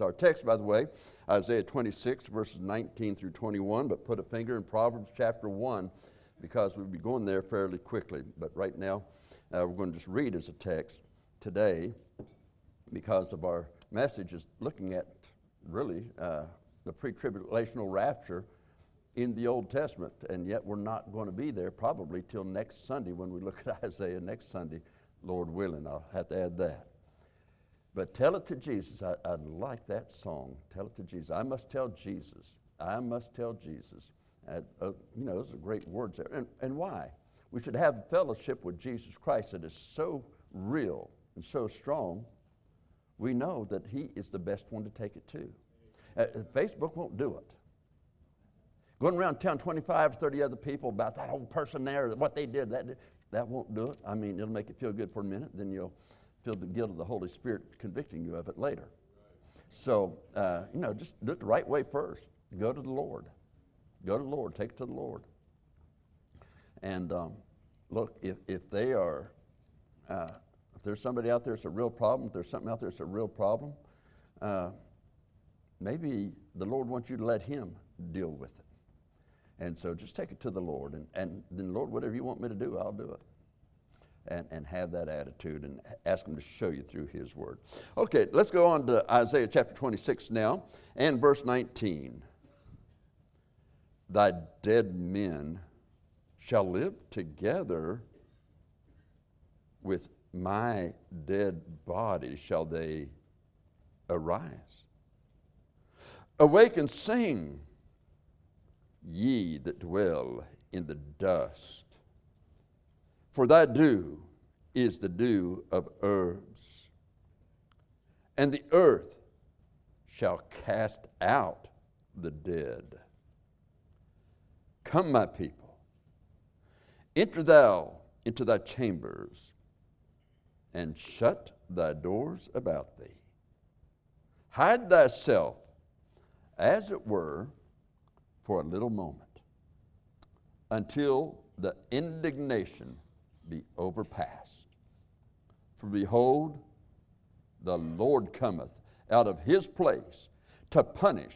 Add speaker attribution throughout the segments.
Speaker 1: It's our text, by the way, Isaiah 26, verses 19 through 21, but put a finger in Proverbs chapter 1 because we'll be going there fairly quickly. But right now, uh, we're going to just read as a text today because of our message is looking at really uh, the pre tribulational rapture in the Old Testament, and yet we're not going to be there probably till next Sunday when we look at Isaiah next Sunday, Lord willing. I'll have to add that. But tell it to Jesus. I, I like that song. Tell it to Jesus. I must tell Jesus. I must tell Jesus. Uh, uh, you know, those are great words there. And, and why? We should have fellowship with Jesus Christ that is so real and so strong, we know that He is the best one to take it to. Uh, Facebook won't do it. Going around telling 25 or 30 other people about that old person there, what they did, that, that won't do it. I mean, it'll make you feel good for a minute, then you'll feel the guilt of the Holy Spirit convicting you of it later. So, uh, you know, just do it the right way first. Go to the Lord. Go to the Lord. Take it to the Lord. And um, look, if, if they are, uh, if there's somebody out there that's a real problem, if there's something out there that's a real problem, uh, maybe the Lord wants you to let Him deal with it. And so just take it to the Lord. And, and then, Lord, whatever you want me to do, I'll do it. And, and have that attitude and ask Him to show you through His Word. Okay, let's go on to Isaiah chapter 26 now and verse 19. Thy dead men shall live together with my dead body, shall they arise. Awake and sing ye that dwell in the dust. For thy dew is the dew of herbs, and the earth shall cast out the dead. Come, my people, enter thou into thy chambers, and shut thy doors about thee. Hide thyself, as it were, for a little moment until the indignation be overpassed. For behold, the Lord cometh out of his place to punish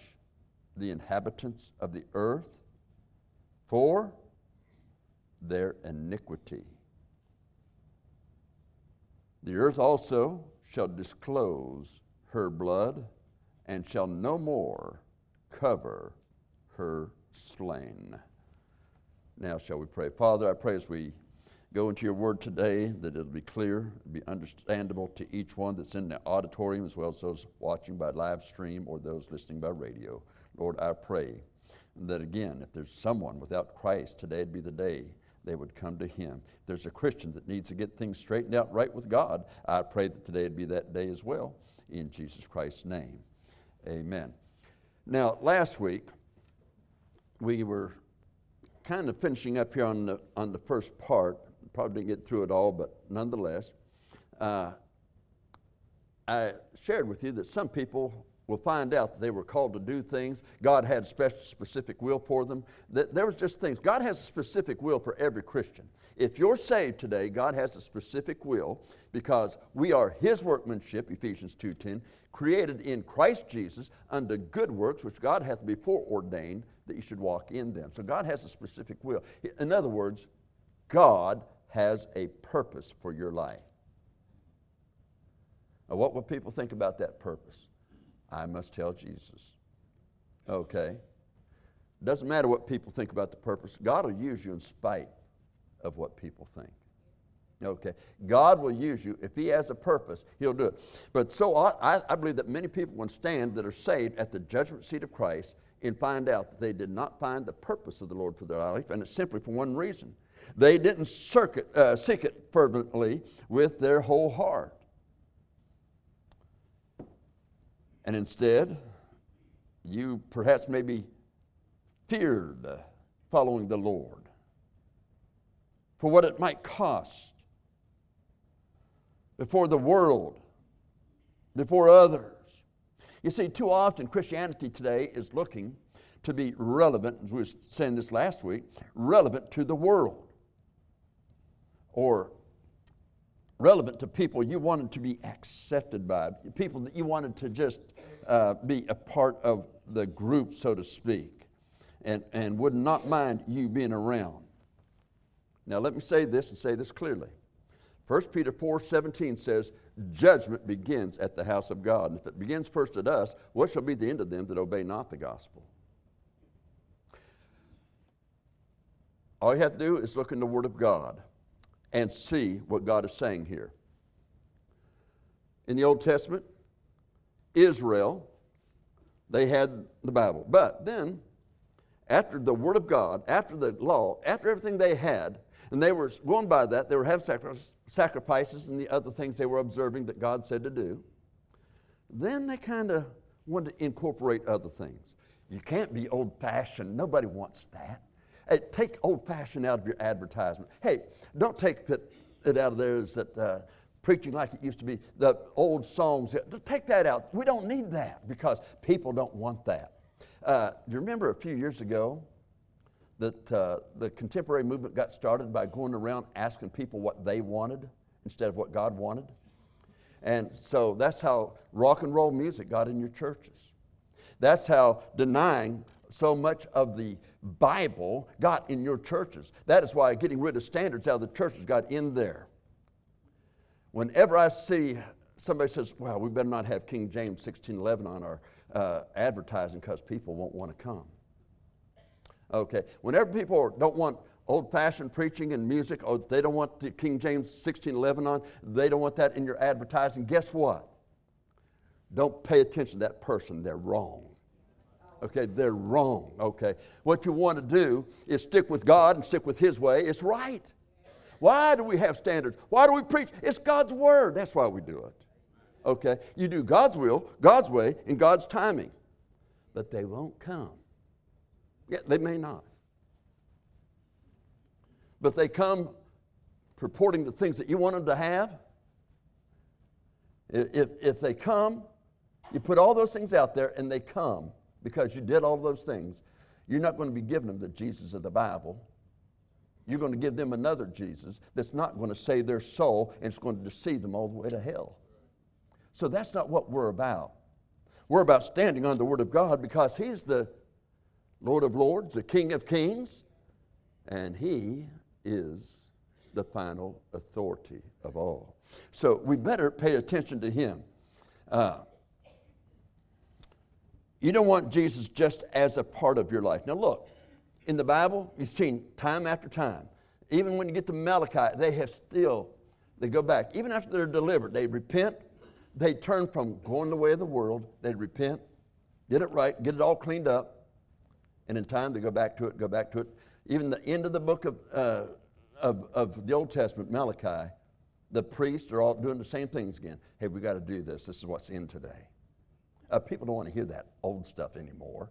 Speaker 1: the inhabitants of the earth for their iniquity. The earth also shall disclose her blood and shall no more cover her slain. Now, shall we pray? Father, I pray as we go into your word today that it'll be clear, be understandable to each one that's in the auditorium as well as those watching by live stream or those listening by radio. Lord, I pray that again, if there's someone without Christ, today'd be the day they would come to Him. If there's a Christian that needs to get things straightened out right with God, I pray that today would be that day as well. In Jesus Christ's name, amen. Now, last week, we were kind of finishing up here on the, on the first part. Probably didn't get through it all, but nonetheless, uh, I shared with you that some people will find out that they were called to do things. God had a special, specific will for them. That there was just things. God has a specific will for every Christian. If you're saved today, God has a specific will because we are His workmanship, Ephesians 2.10, created in Christ Jesus unto good works, which God hath before ordained that you should walk in them. So God has a specific will. In other words, God has a purpose for your life. Now, what will people think about that purpose? I must tell Jesus. Okay. Doesn't matter what people think about the purpose, God will use you in spite of what people think. Okay. God will use you. If He has a purpose, He'll do it. But so I, I believe that many people will stand that are saved at the judgment seat of Christ and find out that they did not find the purpose of the Lord for their life, and it's simply for one reason. They didn't circuit, uh, seek it fervently with their whole heart. And instead, you perhaps maybe feared following the Lord for what it might cost before the world, before others. You see, too often Christianity today is looking to be relevant, as we were saying this last week, relevant to the world. Or relevant to people you wanted to be accepted by, people that you wanted to just uh, be a part of the group, so to speak, and, and would not mind you being around. Now, let me say this and say this clearly. 1 Peter 4 17 says, Judgment begins at the house of God. And if it begins first at us, what shall be the end of them that obey not the gospel? All you have to do is look in the Word of God and see what God is saying here. In the Old Testament, Israel, they had the Bible. But then, after the Word of God, after the law, after everything they had, and they were going by that, they were having sacrifices and the other things they were observing that God said to do. Then they kind of wanted to incorporate other things. You can't be old fashioned. Nobody wants that. Hey, take old fashioned out of your advertisement. Hey, don't take that, it out of there is that uh, preaching like it used to be, the old songs. Take that out. We don't need that because people don't want that. Uh, do you remember a few years ago that uh, the contemporary movement got started by going around asking people what they wanted instead of what God wanted? And so that's how rock and roll music got in your churches. That's how denying so much of the Bible got in your churches. That is why getting rid of standards out of the churches got in there. Whenever I see somebody says, well, we better not have King James 1611 on our uh, advertising because people won't want to come. Okay, whenever people don't want old fashioned preaching and music, or they don't want the King James 1611 on, they don't want that in your advertising, guess what? Don't pay attention to that person, they're wrong. Okay, they're wrong. Okay, what you want to do is stick with God and stick with His way. It's right. Why do we have standards? Why do we preach? It's God's Word. That's why we do it. Okay, you do God's will, God's way, and God's timing. But they won't come. Yeah, they may not. But they come purporting the things that you want them to have. If, if they come, you put all those things out there and they come because you did all those things, you're not going to be giving them the Jesus of the Bible. You're going to give them another Jesus that's not going to save their soul and it's going to deceive them all the way to hell. So that's not what we're about. We're about standing on the Word of God because He's the Lord of Lords, the King of Kings, and He is the final authority of all. So we better pay attention to Him. Uh, you don't want Jesus just as a part of your life. Now, look, in the Bible, you've seen time after time. Even when you get to Malachi, they have still, they go back. Even after they're delivered, they repent. They turn from going the way of the world. They repent, get it right, get it all cleaned up. And in time, they go back to it, go back to it. Even the end of the book of, uh, of, of the Old Testament, Malachi, the priests are all doing the same things again. Hey, we got to do this. This is what's in today. Uh, people don't want to hear that old stuff anymore.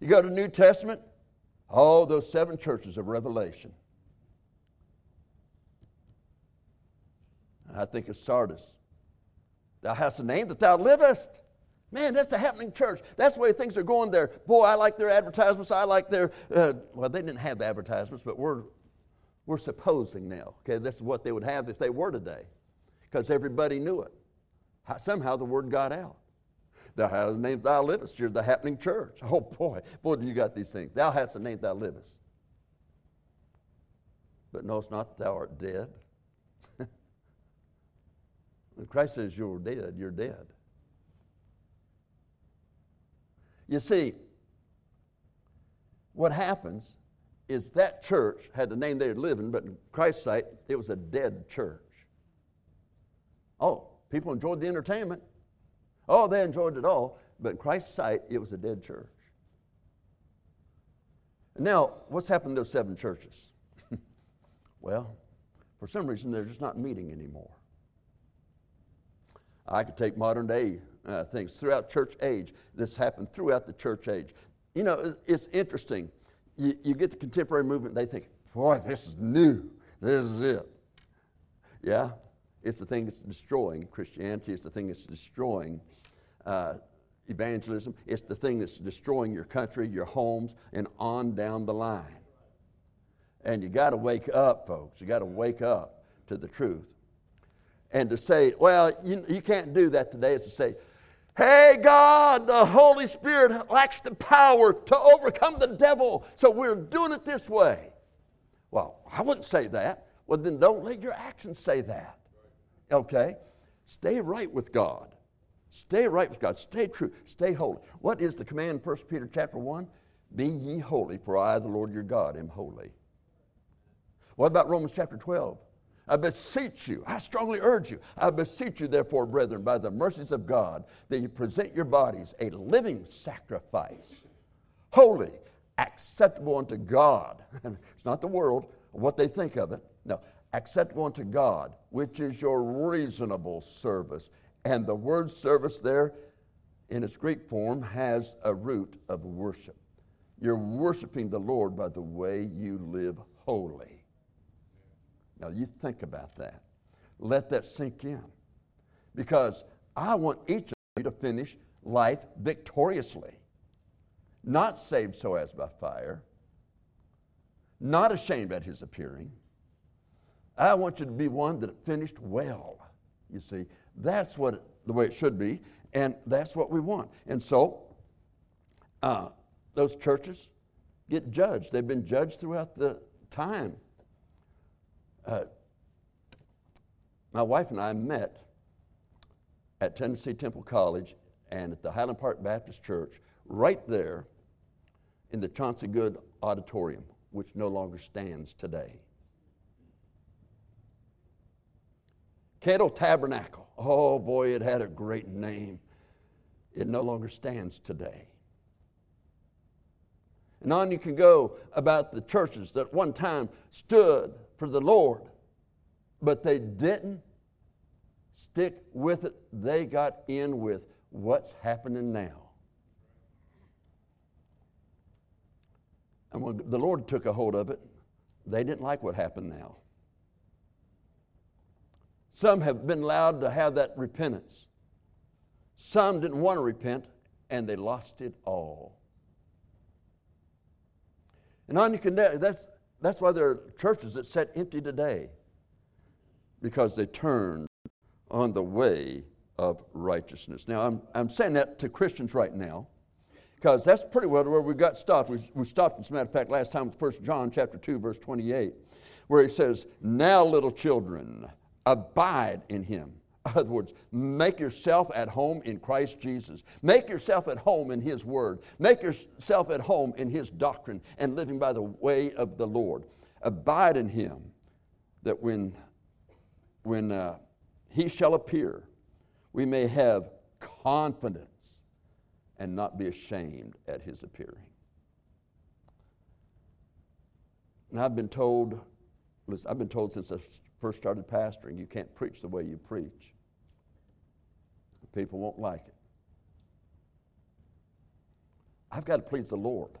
Speaker 1: You go to the New Testament, oh, those seven churches of Revelation. I think of Sardis. Thou hast a name that thou livest. Man, that's the happening church. That's the way things are going there. Boy, I like their advertisements. I like their, uh, well, they didn't have advertisements, but we're, we're supposing now. Okay, this is what they would have if they were today, because everybody knew it. Somehow the word got out. Thou hast a name thou livest. You're the happening church. Oh boy, boy, you got these things. Thou hast a name thou livest. But no, it's not thou art dead. when Christ says you're dead, you're dead. You see, what happens is that church had the name they were living, but in Christ's sight, it was a dead church. Oh, people enjoyed the entertainment. Oh, they enjoyed it all, but in Christ's sight, it was a dead church. Now, what's happened to those seven churches? well, for some reason, they're just not meeting anymore. I could take modern day uh, things throughout church age. This happened throughout the church age. You know, it's interesting. You, you get the contemporary movement, they think, boy, this is new. This is it. Yeah, it's the thing that's destroying Christianity. It's the thing that's destroying uh, evangelism. It's the thing that's destroying your country, your homes, and on down the line. And you got to wake up, folks. You got to wake up to the truth. And to say, well, you, you can't do that today, is to say, hey, God, the Holy Spirit lacks the power to overcome the devil, so we're doing it this way. Well, I wouldn't say that. Well, then don't let your actions say that. Okay? Stay right with God. Stay right with God. Stay true. Stay holy. What is the command in 1 Peter chapter 1? Be ye holy, for I, the Lord your God, am holy. What about Romans chapter 12? I beseech you, I strongly urge you, I beseech you, therefore, brethren, by the mercies of God, that you present your bodies a living sacrifice, holy, acceptable unto God. it's not the world, what they think of it. No, acceptable unto God, which is your reasonable service. And the word service there, in its Greek form, has a root of worship. You're worshiping the Lord by the way you live holy. Now, you think about that. Let that sink in. Because I want each of you to finish life victoriously, not saved so as by fire, not ashamed at his appearing. I want you to be one that finished well. You see, that's what the way it should be, and that's what we want. And so, uh, those churches get judged. They've been judged throughout the time. Uh, my wife and I met at Tennessee Temple College and at the Highland Park Baptist Church, right there in the Chauncey Good Auditorium, which no longer stands today. Kettle Tabernacle. Oh boy, it had a great name. It no longer stands today. And on you can go about the churches that one time stood for the Lord, but they didn't stick with it. They got in with what's happening now. And when the Lord took a hold of it, they didn't like what happened now. Some have been allowed to have that repentance. Some didn't want to repent, and they lost it all. And on you can, that's, that's why there are churches that sit empty today, because they turned on the way of righteousness. Now, I'm, I'm saying that to Christians right now, because that's pretty well where we got stopped. We, we stopped, as a matter of fact, last time with 1 John chapter 2, verse 28, where he says, Now, little children, abide in him in other words, make yourself at home in Christ Jesus. Make yourself at home in His Word. Make yourself at home in His doctrine and living by the way of the Lord. Abide in Him that when, when uh, He shall appear, we may have confidence and not be ashamed at His appearing. And I've been told, I've been told since I first started pastoring, you can't preach the way you preach. People won't like it. I've got to please the Lord,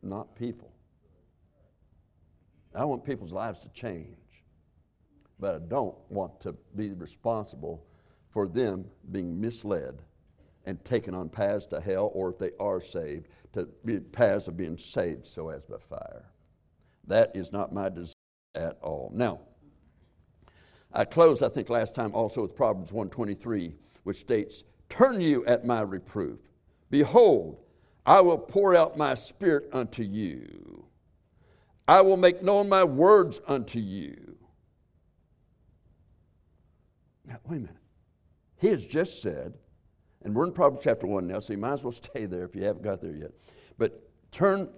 Speaker 1: not people. I want people's lives to change, but I don't want to be responsible for them being misled and taken on paths to hell, or if they are saved, to be paths of being saved so as by fire. That is not my desire at all. Now, I closed, I think, last time also with Proverbs 123 which states, Turn you at my reproof. Behold, I will pour out my spirit unto you. I will make known my words unto you. Now, wait a minute. He has just said, and we're in Proverbs chapter 1 now, so you might as well stay there if you haven't got there yet. But turn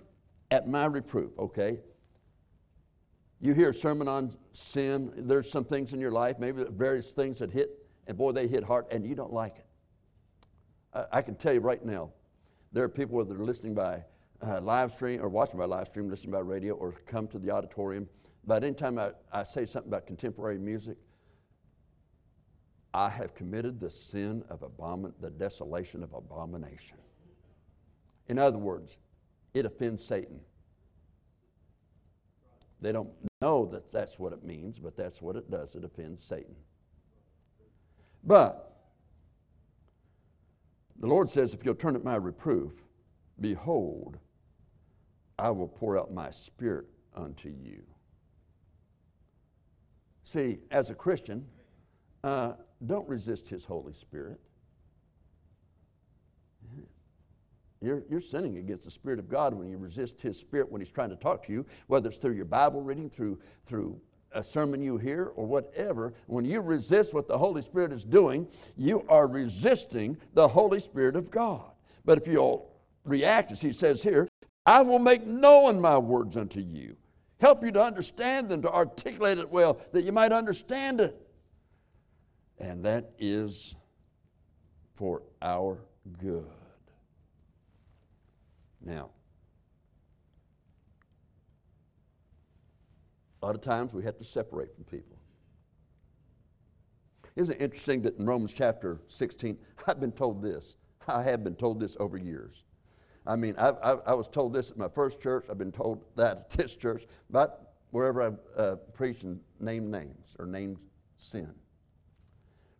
Speaker 1: at my reproof, okay? You hear a sermon on sin, there's some things in your life, maybe various things that hit and boy, they hit hard, and you don't like it. I, I can tell you right now, there are people that are listening by uh, live stream or watching by live stream, listening by radio, or come to the auditorium. But anytime I, I say something about contemporary music, I have committed the sin of abomin- the desolation of abomination. In other words, it offends Satan. They don't know that that's what it means, but that's what it does. It offends Satan. But the Lord says, if you'll turn at my reproof, behold, I will pour out my spirit unto you. See, as a Christian, uh, don't resist His Holy Spirit. You're, you're sinning against the Spirit of God when you resist His Spirit when He's trying to talk to you, whether it's through your Bible reading, through, through a sermon you hear, or whatever. When you resist what the Holy Spirit is doing, you are resisting the Holy Spirit of God. But if you'll react, as He says here, I will make known my words unto you, help you to understand them, to articulate it well, that you might understand it. And that is for our good. Now, a lot of times we have to separate from people. Isn't it interesting that in Romans chapter 16, I've been told this. I have been told this over years. I mean, I, I, I was told this at my first church. I've been told that at this church, but wherever I've uh, preached and named names or named sin.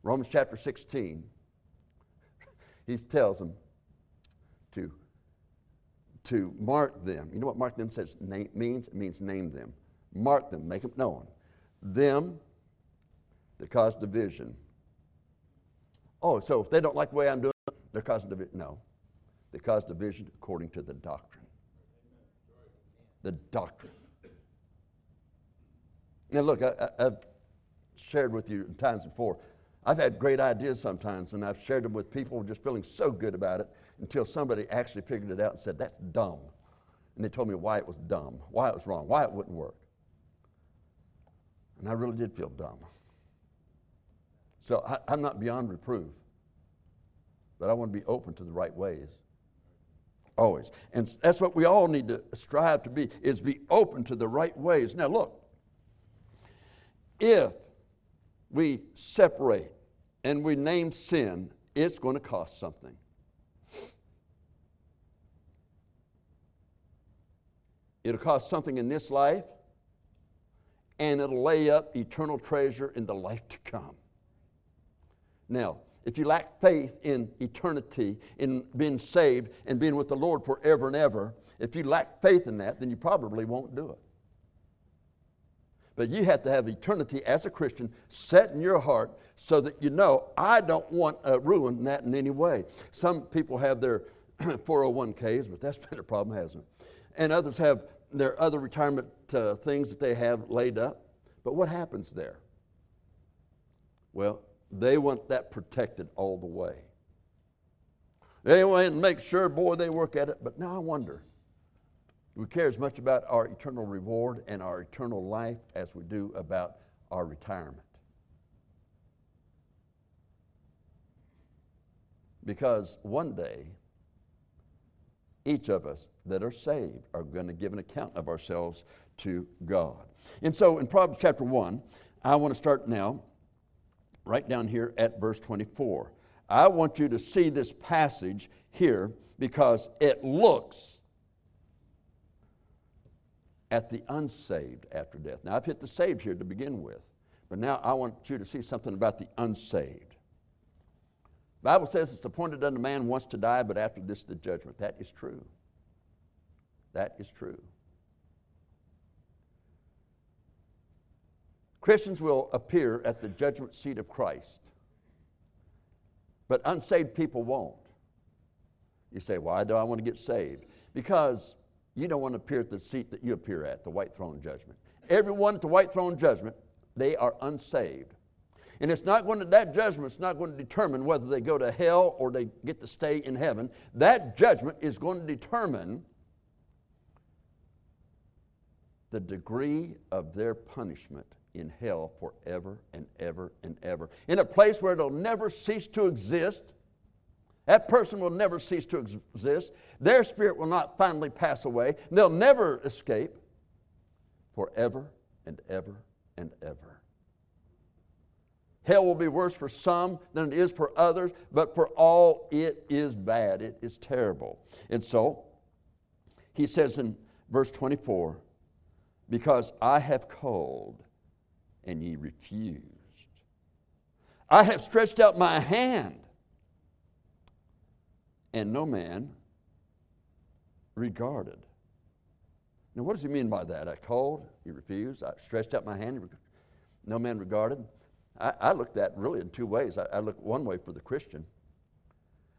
Speaker 1: Romans chapter 16, he tells them to to mark them. You know what mark them says name, means? It means name them. Mark them, make them known. Them that cause division. Oh, so if they don't like the way I'm doing it, they're causing division. No. They cause division according to the doctrine. The doctrine. Now, look, I, have shared with you times before. I've had great ideas sometimes, and I've shared them with people just feeling so good about it until somebody actually figured it out and said, That's dumb. And they told me why it was dumb, why it was wrong, why it wouldn't work. And I really did feel dumb. So I, am not beyond reproof, but I want to be open to the right ways. Always. And that's what we all need to strive to be, is be open to the right ways. Now look, if we separate and we name sin, it's going to cost something. It'll cost something in this life, and it'll lay up eternal treasure in the life to come. Now, if you lack faith in eternity, in being saved and being with the Lord forever and ever, if you lack faith in that, then you probably won't do it. But you have to have eternity as a Christian set in your heart so that you know, I don't want to ruin that in any way. Some people have their 401ks, but that's been a problem, hasn't it? And others have their other retirement uh, things that they have laid up. But what happens there? Well, they want that protected all the way. They want to make sure, boy, they work at it. But now I wonder we care as much about our eternal reward and our eternal life as we do about our retirement? Because one day, each of us that are saved are going to give an account of ourselves to God. And so in Proverbs chapter 1, I want to start now right down here at verse 24. I want you to see this passage here because it looks at the unsaved after death. Now, I've hit the saved here to begin with, but now I want you to see something about the unsaved. The Bible says it's appointed unto man once to die, but after this the judgment. That is true. That is true. Christians will appear at the judgment seat of Christ, but unsaved people won't. You say, Why do I want to get saved? Because you don't want to appear at the seat that you appear at, the white throne judgment. Everyone at the white throne judgment, they are unsaved. And it's not going to, that judgment is not going to determine whether they go to hell or they get to stay in heaven. That judgment is going to determine the degree of their punishment in hell forever and ever and ever. In a place where it'll never cease to exist that person will never cease to exist. Their spirit will not finally pass away. They'll never escape forever and ever and ever. Hell will be worse for some than it is for others, but for all it is bad. It is terrible. And so, he says in verse 24, Because I have called and ye refused, I have stretched out my hand and no man regarded. Now, what does he mean by that? I called, he refused. I stretched out my hand, no man regarded. I, I looked at really in two ways. I, I look one way for the Christian.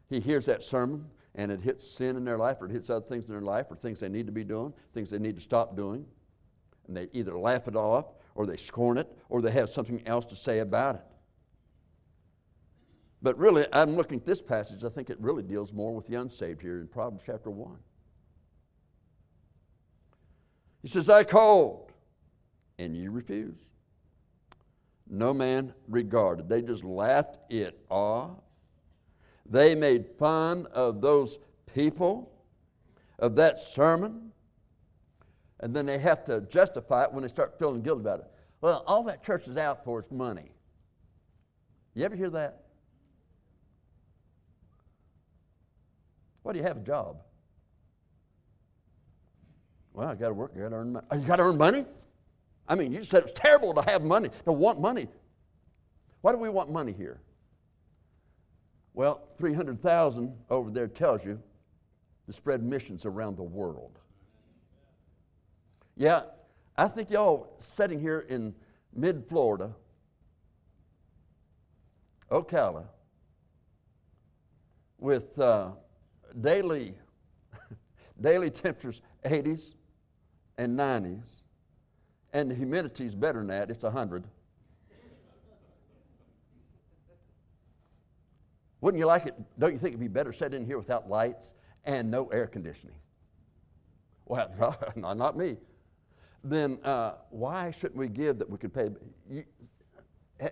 Speaker 1: He hears that sermon and it hits sin in their life or it hits other things in their life or things they need to be doing, things they need to stop doing. And they either laugh it off or they scorn it or they have something else to say about it. But really, I'm looking at this passage, I think it really deals more with the unsaved here in Proverbs chapter 1. He says, I called, and you refused. No man regarded. They just laughed it off. They made fun of those people, of that sermon, and then they have to justify it when they start feeling guilty about it. Well, all that church is out for is money. You ever hear that? Why do you have a job? Well, I got to work. I got to earn money. You got to earn money? I mean, you said it's terrible to have money, to want money. Why do we want money here? Well, 300,000 over there tells you to spread missions around the world. Yeah, I think y'all sitting here in mid Florida, Ocala, with uh, daily, daily temperatures 80s and 90s, and the humidity is better than that, it's 100. Wouldn't you like it? Don't you think it'd be better set in here without lights and no air conditioning? Well, no, not me. Then uh, why shouldn't we give that we could pay? You,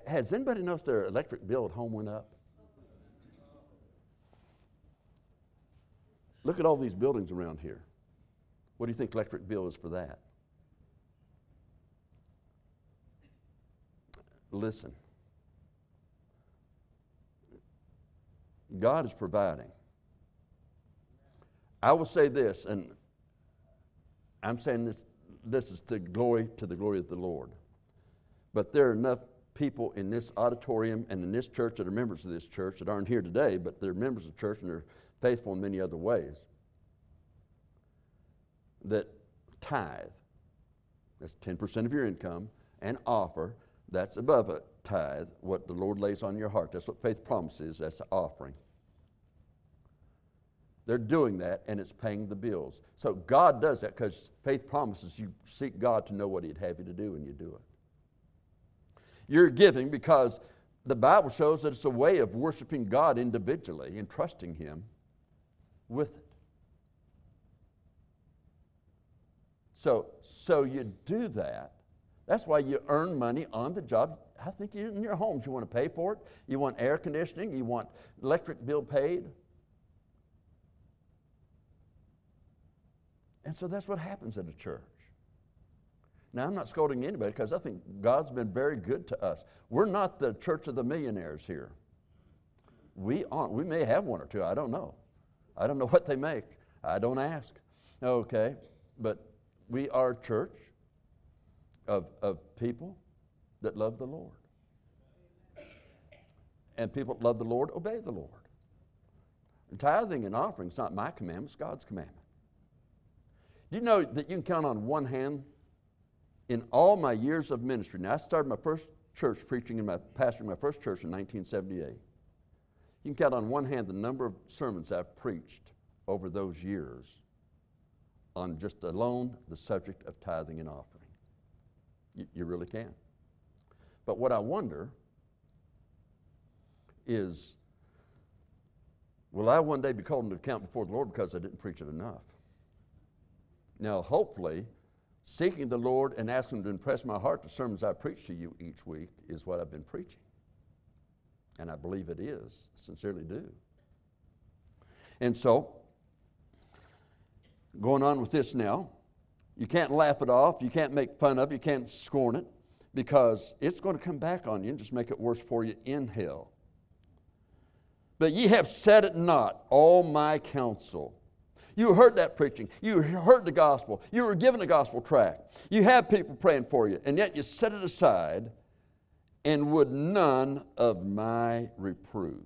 Speaker 1: has anybody noticed their electric bill at home went up? Look at all these buildings around here. What do you think electric bill is for that? Listen. God is providing. I will say this, and I'm saying this, this is to glory to the glory of the Lord. But there are enough people in this auditorium and in this church that are members of this church that aren't here today, but they're members of the church and they're faithful in many other ways that tithe, that's 10% of your income, and offer, that's above a tithe, what the Lord lays on your heart. That's what faith promises, that's the offering. They're doing that and it's paying the bills. So God does that because faith promises you seek God to know what He'd have you to do and you do it. You're giving because the Bible shows that it's a way of worshiping God individually and trusting Him with it. So, so you do that. That's why you earn money on the job. I think in your homes you want to pay for it. You want air conditioning. You want electric bill paid. And so that's what happens at a church. Now, I'm not scolding anybody because I think God's been very good to us. We're not the church of the millionaires here. We aren't. We may have one or two. I don't know. I don't know what they make. I don't ask. Okay. But we are a church of, of people that love the Lord. And people that love the Lord obey the Lord. And tithing and offering is not my commandment, it's God's commandment. Do you know that you can count on one hand in all my years of ministry? Now, I started my first church preaching in my pastoring my first church in 1978. You can count on one hand the number of sermons I've preached over those years on just alone the subject of tithing and offering. You, you really can. But what I wonder is will I one day be called to account before the Lord because I didn't preach it enough? Now, hopefully, seeking the Lord and asking Him to impress my heart, the sermons I preach to you each week is what I've been preaching. And I believe it is, sincerely do. And so, going on with this now. You can't laugh it off. You can't make fun of it. You can't scorn it because it's going to come back on you and just make it worse for you in hell. But ye have said it not, all my counsel. You heard that preaching. You heard the gospel. You were given a gospel tract. You have people praying for you, and yet you set it aside and would none of my reproof.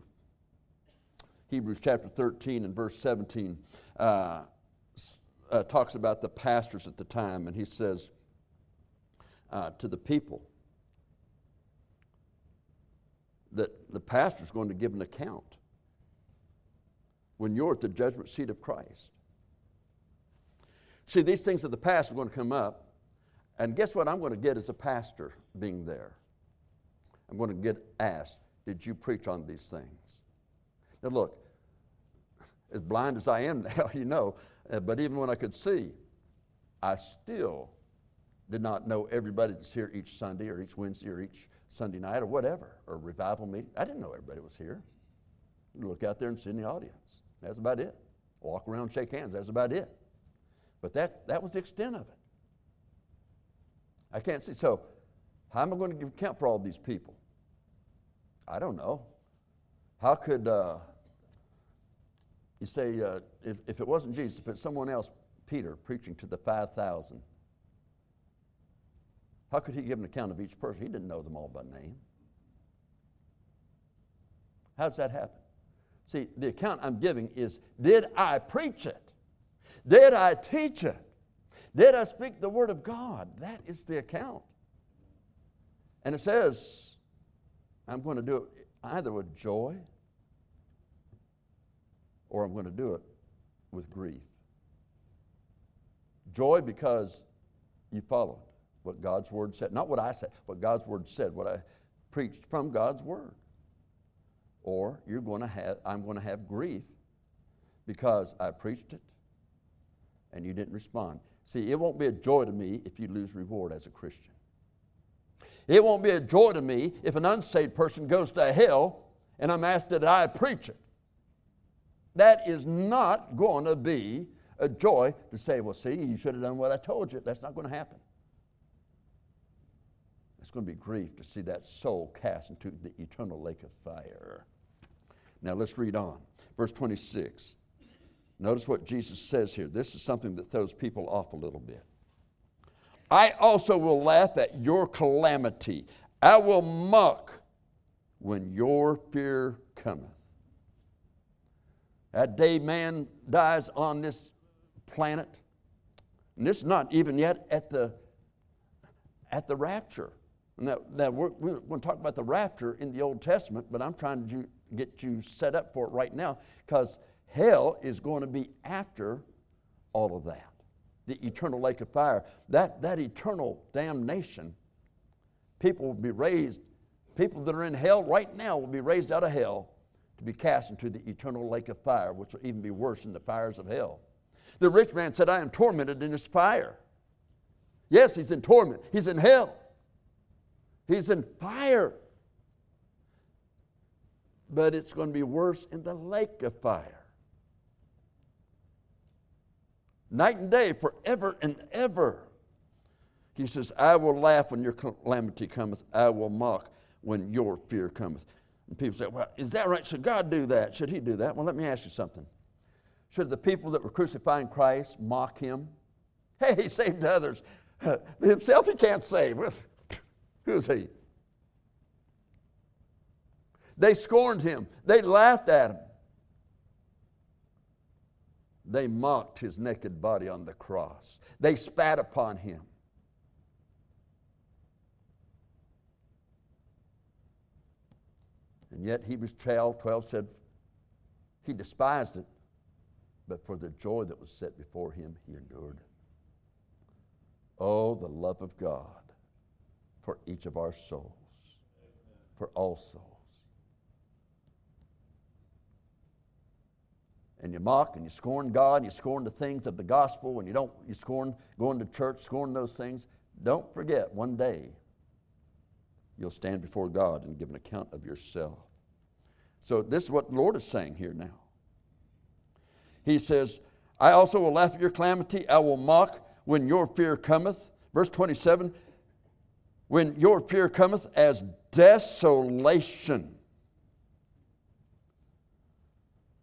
Speaker 1: Hebrews chapter 13 and verse 17. Uh, uh, talks about the pastors at the time, and he says uh, to the people, that the pastor's going to give an account when you're at the judgment seat of Christ. See, these things of the past are going to come up, and guess what I'm going to get as a pastor being there? I'm going to get asked, Did you preach on these things? Now, look, as blind as I am now, you know, uh, but even when I could see, I still did not know everybody that's here each Sunday or each Wednesday or each Sunday night or whatever, or revival meeting. I didn't know everybody was here. You look out there and see in the audience. That's about it. Walk around, shake hands. That's about it. But that, that was the extent of it. I can't see. So, how am I going to give account for all these people? I don't know. How could uh, you say, uh, if, if it wasn't Jesus, if it's someone else, Peter, preaching to the 5,000, how could he give an account of each person? He didn't know them all by name. How does that happen? See, the account I'm giving is did I preach it? Did I teach it? Did I speak the word of God? That is the account. And it says, I'm going to do it either with joy or I'm going to do it with grief. Joy because you followed what God's word said. Not what I said, what God's word said, what I preached from God's word. Or you're going to have, I'm going to have grief because I preached it and you didn't respond. See, it won't be a joy to me if you lose reward as a Christian. It won't be a joy to me if an unsaved person goes to hell and I'm asked that I preach it. That is not going to be a joy to say, well, see, you should have done what I told you. That's not going to happen. It's going to be grief to see that soul cast into the eternal lake of fire. Now let's read on. Verse 26. Notice what Jesus says here. This is something that throws people off a little bit. I also will laugh at your calamity. I will mock when your fear cometh. That day man dies on this planet, and this is not even yet at the, at the rapture. Now, now we're, we're going to talk about the rapture in the Old Testament, but I'm trying to get you set up for it right now because hell is going to be after all of that. The eternal lake of fire, that, that eternal damnation, people will be raised, people that are in hell right now will be raised out of hell to be cast into the eternal lake of fire, which will even be worse than the fires of hell. The rich man said, I am tormented in this fire. Yes, he's in torment, he's in hell, he's in fire. But it's going to be worse in the lake of fire. Night and day, forever and ever. He says, I will laugh when your calamity cometh, I will mock when your fear cometh. And people say, well, is that right? Should God do that? Should He do that? Well, let me ask you something. Should the people that were crucifying Christ mock Him? Hey, He saved others. Himself He can't save. Who's He? They scorned Him, they laughed at Him. They mocked his naked body on the cross. They spat upon him. And yet Hebrews 12, 12 said he despised it, but for the joy that was set before him, he endured it. Oh, the love of God for each of our souls, for all souls. And you mock and you scorn God, and you scorn the things of the gospel, and you don't you scorn going to church, scorn those things. Don't forget, one day you'll stand before God and give an account of yourself. So, this is what the Lord is saying here now. He says, I also will laugh at your calamity, I will mock when your fear cometh. Verse 27 when your fear cometh as desolation.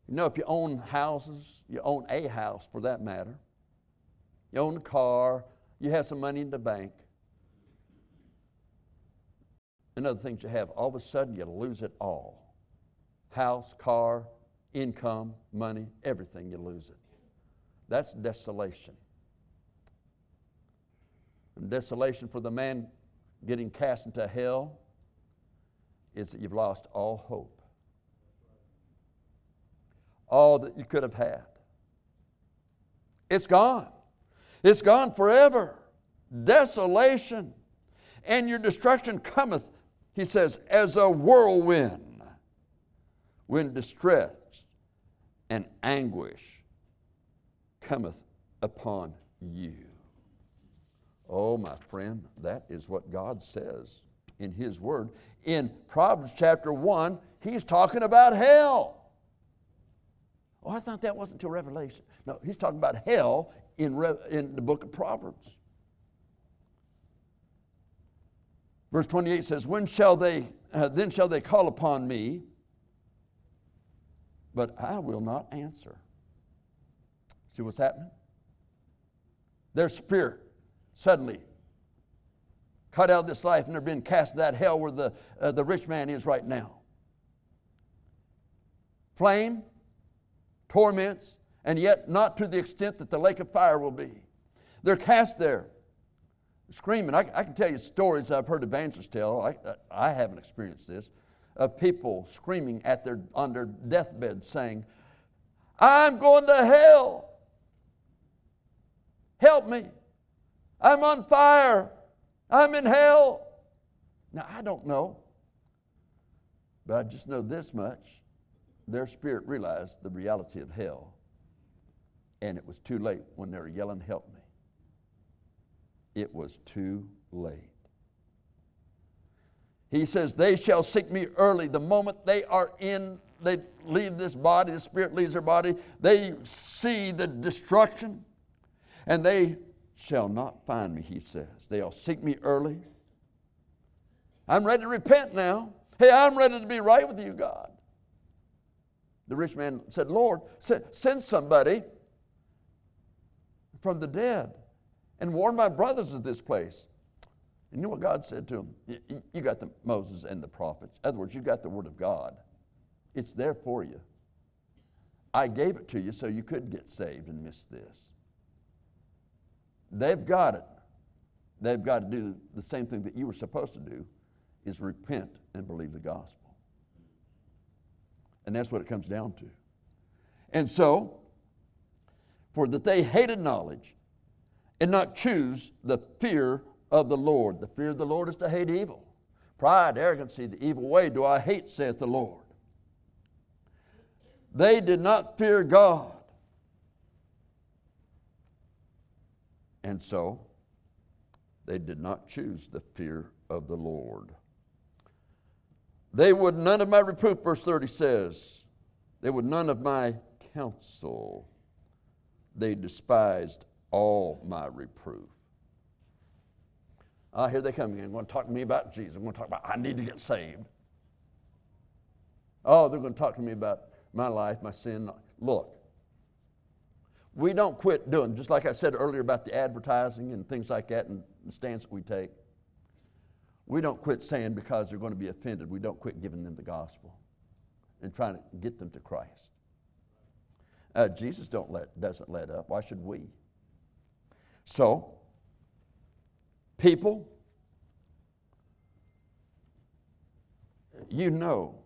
Speaker 1: You know, if you own houses, you own a house for that matter, you own a car, you have some money in the bank, and other things you have, all of a sudden you lose it all house, car, income, money, everything, you lose it. That's desolation. And desolation for the man getting cast into hell is that you've lost all hope, all that you could have had. It's gone. It's gone forever. Desolation and your destruction cometh, he says, as a whirlwind when distress and anguish cometh upon you. Oh, my friend, that is what God says in His Word. In Proverbs chapter 1, He's talking about hell. Oh, I thought that wasn't until Revelation. No, He's talking about hell in, Re- in the book of Proverbs. Verse 28 says, When shall they, uh, then shall they call upon me, but I will not answer. See what's happening? Their spirit suddenly cut out of this life and they're being cast to that hell where the, uh, the rich man is right now. Flame, torments, and yet not to the extent that the lake of fire will be. They're cast there, screaming. I, I can tell you stories I've heard evangelists tell. I, I haven't experienced this of people screaming at their, on their deathbed saying, I'm going to hell. Help me. I'm on fire. I'm in hell. Now, I don't know, but I just know this much. Their spirit realized the reality of hell, and it was too late when they were yelling, Help me. It was too late. He says, They shall seek me early. The moment they are in, they leave this body, the spirit leaves their body, they see the destruction, and they shall not find me, he says. They'll seek me early. I'm ready to repent now. Hey, I'm ready to be right with you, God. The rich man said, Lord, send somebody from the dead and warn my brothers of this place. You know what God said to him? You got the Moses and the prophets. In other words, you got the Word of God. It's there for you. I gave it to you so you could get saved and miss this. They've got it. They've got to do the same thing that you were supposed to do is repent and believe the gospel. And that's what it comes down to. And so, for that they hated knowledge and not choose the fear of the Lord. The fear of the Lord is to hate evil. Pride, arrogancy, the evil way do I hate, saith the Lord. They did not fear God. And so, they did not choose the fear of the Lord. They would none of my reproof, verse 30 says. They would none of my counsel. They despised all my reproof. Ah, here they come again. They're going to talk to me about Jesus. They're going to talk about I need to get saved. Oh, they're going to talk to me about my life, my sin. Look, we don't quit doing, just like I said earlier about the advertising and things like that and the stance that we take. We don't quit saying because they're going to be offended, we don't quit giving them the gospel and trying to get them to Christ. Uh, Jesus don't let, doesn't let up. Why should we? So, people, you know.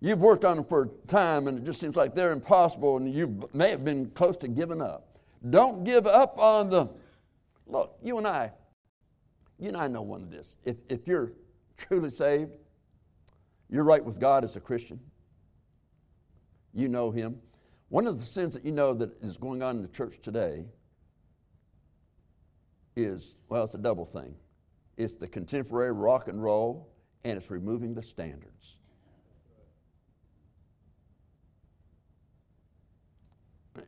Speaker 1: You've worked on them for a time and it just seems like they're impossible and you may have been close to giving up. Don't give up on them. Look, you and I, you and I know one of this. If, if you're truly saved, you're right with God as a Christian, you know Him. One of the sins that you know that is going on in the church today is, well, it's a double thing. It's the contemporary rock and roll, and it's removing the standards.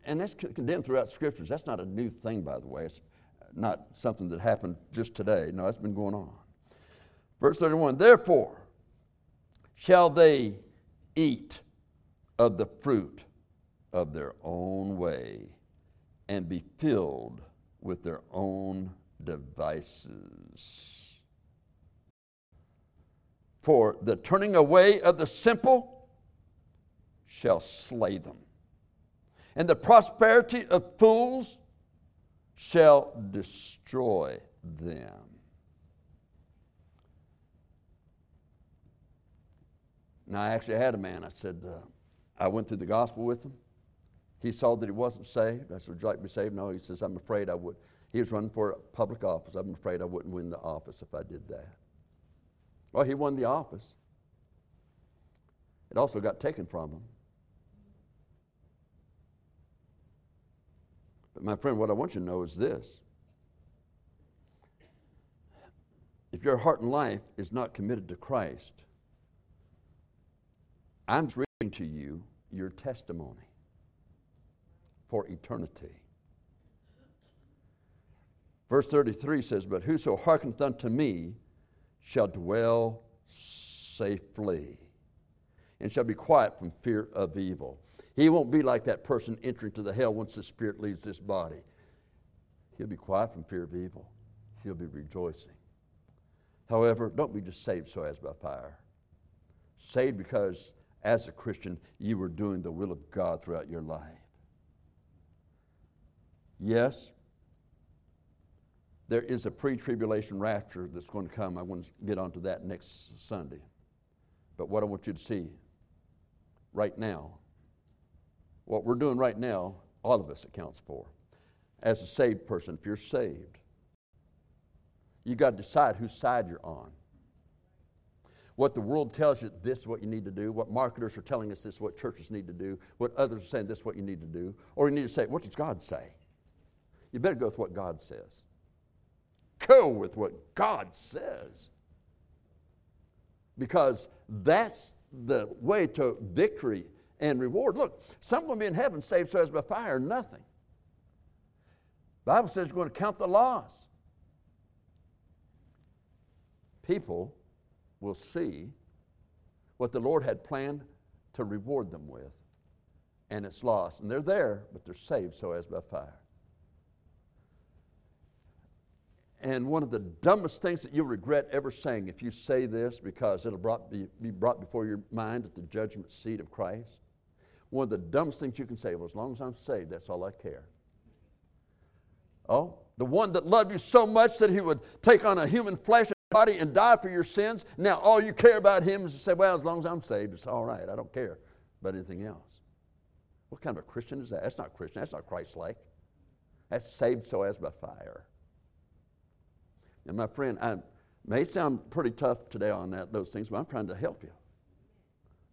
Speaker 1: And that's condemned throughout scriptures. That's not a new thing, by the way. It's not something that happened just today. No, it's been going on. Verse 31 Therefore shall they eat of the fruit of their own way and be filled with their own devices. For the turning away of the simple shall slay them, and the prosperity of fools shall destroy them. Now, I actually had a man, I said, uh, I went through the gospel with him. He saw that he wasn't saved. I said, Would you like to be saved? No, he says, I'm afraid I would. He was running for public office. I'm afraid I wouldn't win the office if I did that. Well, he won the office. It also got taken from him. But, my friend, what I want you to know is this if your heart and life is not committed to Christ, I'm reading to you your testimony for eternity. Verse 33 says, But whoso hearkeneth unto me shall dwell safely and shall be quiet from fear of evil. He won't be like that person entering to the hell once the spirit leaves this body. He'll be quiet from fear of evil. He'll be rejoicing. However, don't be just saved so as by fire. Saved because as a Christian, you were doing the will of God throughout your life. Yes, there is a pre tribulation rapture that's going to come. I want to get onto that next Sunday. But what I want you to see right now, what we're doing right now, all of us accounts for. As a saved person, if you're saved, you've got to decide whose side you're on. What the world tells you, this is what you need to do. What marketers are telling us, this is what churches need to do. What others are saying, this is what you need to do. Or you need to say, what does God say? You better go with what God says. Go with what God says. Because that's the way to victory and reward. Look, some to be in heaven saved so as by fire, nothing. Bible says you're going to count the loss. People will see what the Lord had planned to reward them with, and it's lost. And they're there, but they're saved so as by fire. And one of the dumbest things that you'll regret ever saying if you say this, because it'll brought be, be brought before your mind at the judgment seat of Christ, one of the dumbest things you can say, well, as long as I'm saved, that's all I care. Oh, the one that loved you so much that he would take on a human flesh body and die for your sins. Now, all you care about him is to say, well, as long as I'm saved, it's all right. I don't care about anything else. What kind of a Christian is that? That's not Christian. That's not Christ like. That's saved so as by fire. And my friend, I may sound pretty tough today on that, those things, but I'm trying to help you.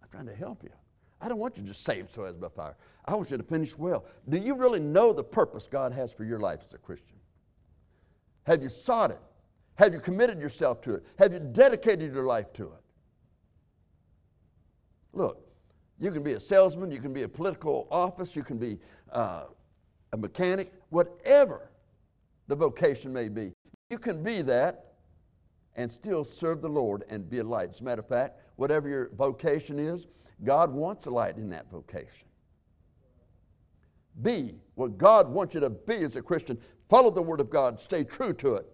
Speaker 1: I'm trying to help you. I don't want you to just saved so as by fire. I want you to finish well. Do you really know the purpose God has for your life as a Christian? Have you sought it? Have you committed yourself to it? Have you dedicated your life to it? Look, you can be a salesman, you can be a political office, you can be uh, a mechanic, whatever the vocation may be. You can be that and still serve the Lord and be a light. As a matter of fact, whatever your vocation is, God wants a light in that vocation. Be what God wants you to be as a Christian. Follow the Word of God, stay true to it.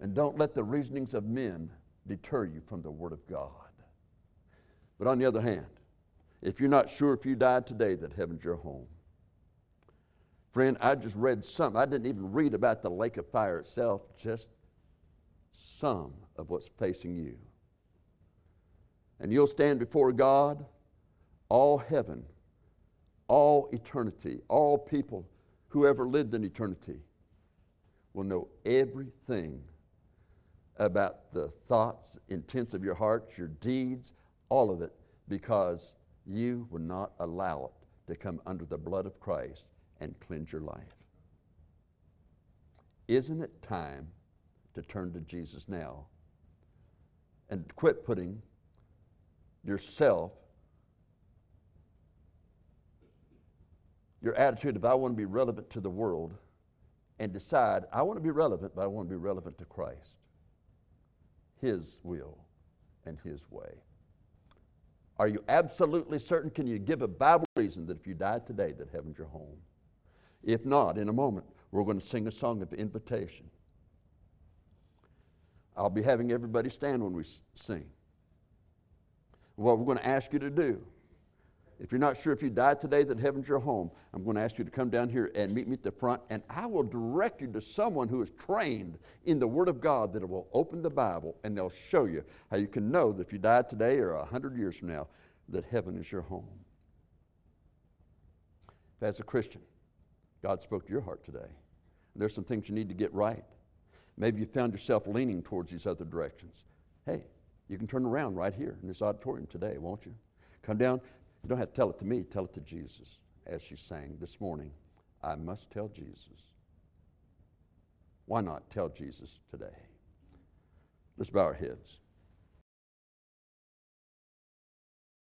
Speaker 1: And don't let the reasonings of men deter you from the Word of God. But on the other hand, if you're not sure if you died today that heaven's your home, friend, I just read some. I didn't even read about the lake of fire itself, just some of what's facing you. And you'll stand before God, all heaven, all eternity, all people who ever lived in eternity will know everything about the thoughts, intents of your hearts, your deeds, all of it, because you will not allow it to come under the blood of Christ and cleanse your life. Isn't it time to turn to Jesus now and quit putting yourself, your attitude if I want to be relevant to the world, and decide I want to be relevant, but I want to be relevant to Christ? His will and His way. Are you absolutely certain? Can you give a Bible reason that if you die today, that heaven's your home? If not, in a moment, we're going to sing a song of invitation. I'll be having everybody stand when we sing. What we're going to ask you to do If you're not sure if you died today that heaven's your home, I'm going to ask you to come down here and meet me at the front, and I will direct you to someone who is trained in the Word of God that will open the Bible and they'll show you how you can know that if you died today or a hundred years from now, that heaven is your home. As a Christian, God spoke to your heart today. There's some things you need to get right. Maybe you found yourself leaning towards these other directions. Hey, you can turn around right here in this auditorium today, won't you? Come down, you don't have to tell it to me, tell it to Jesus. As she sang this morning, I must tell Jesus. Why not tell Jesus today? Let's bow our heads.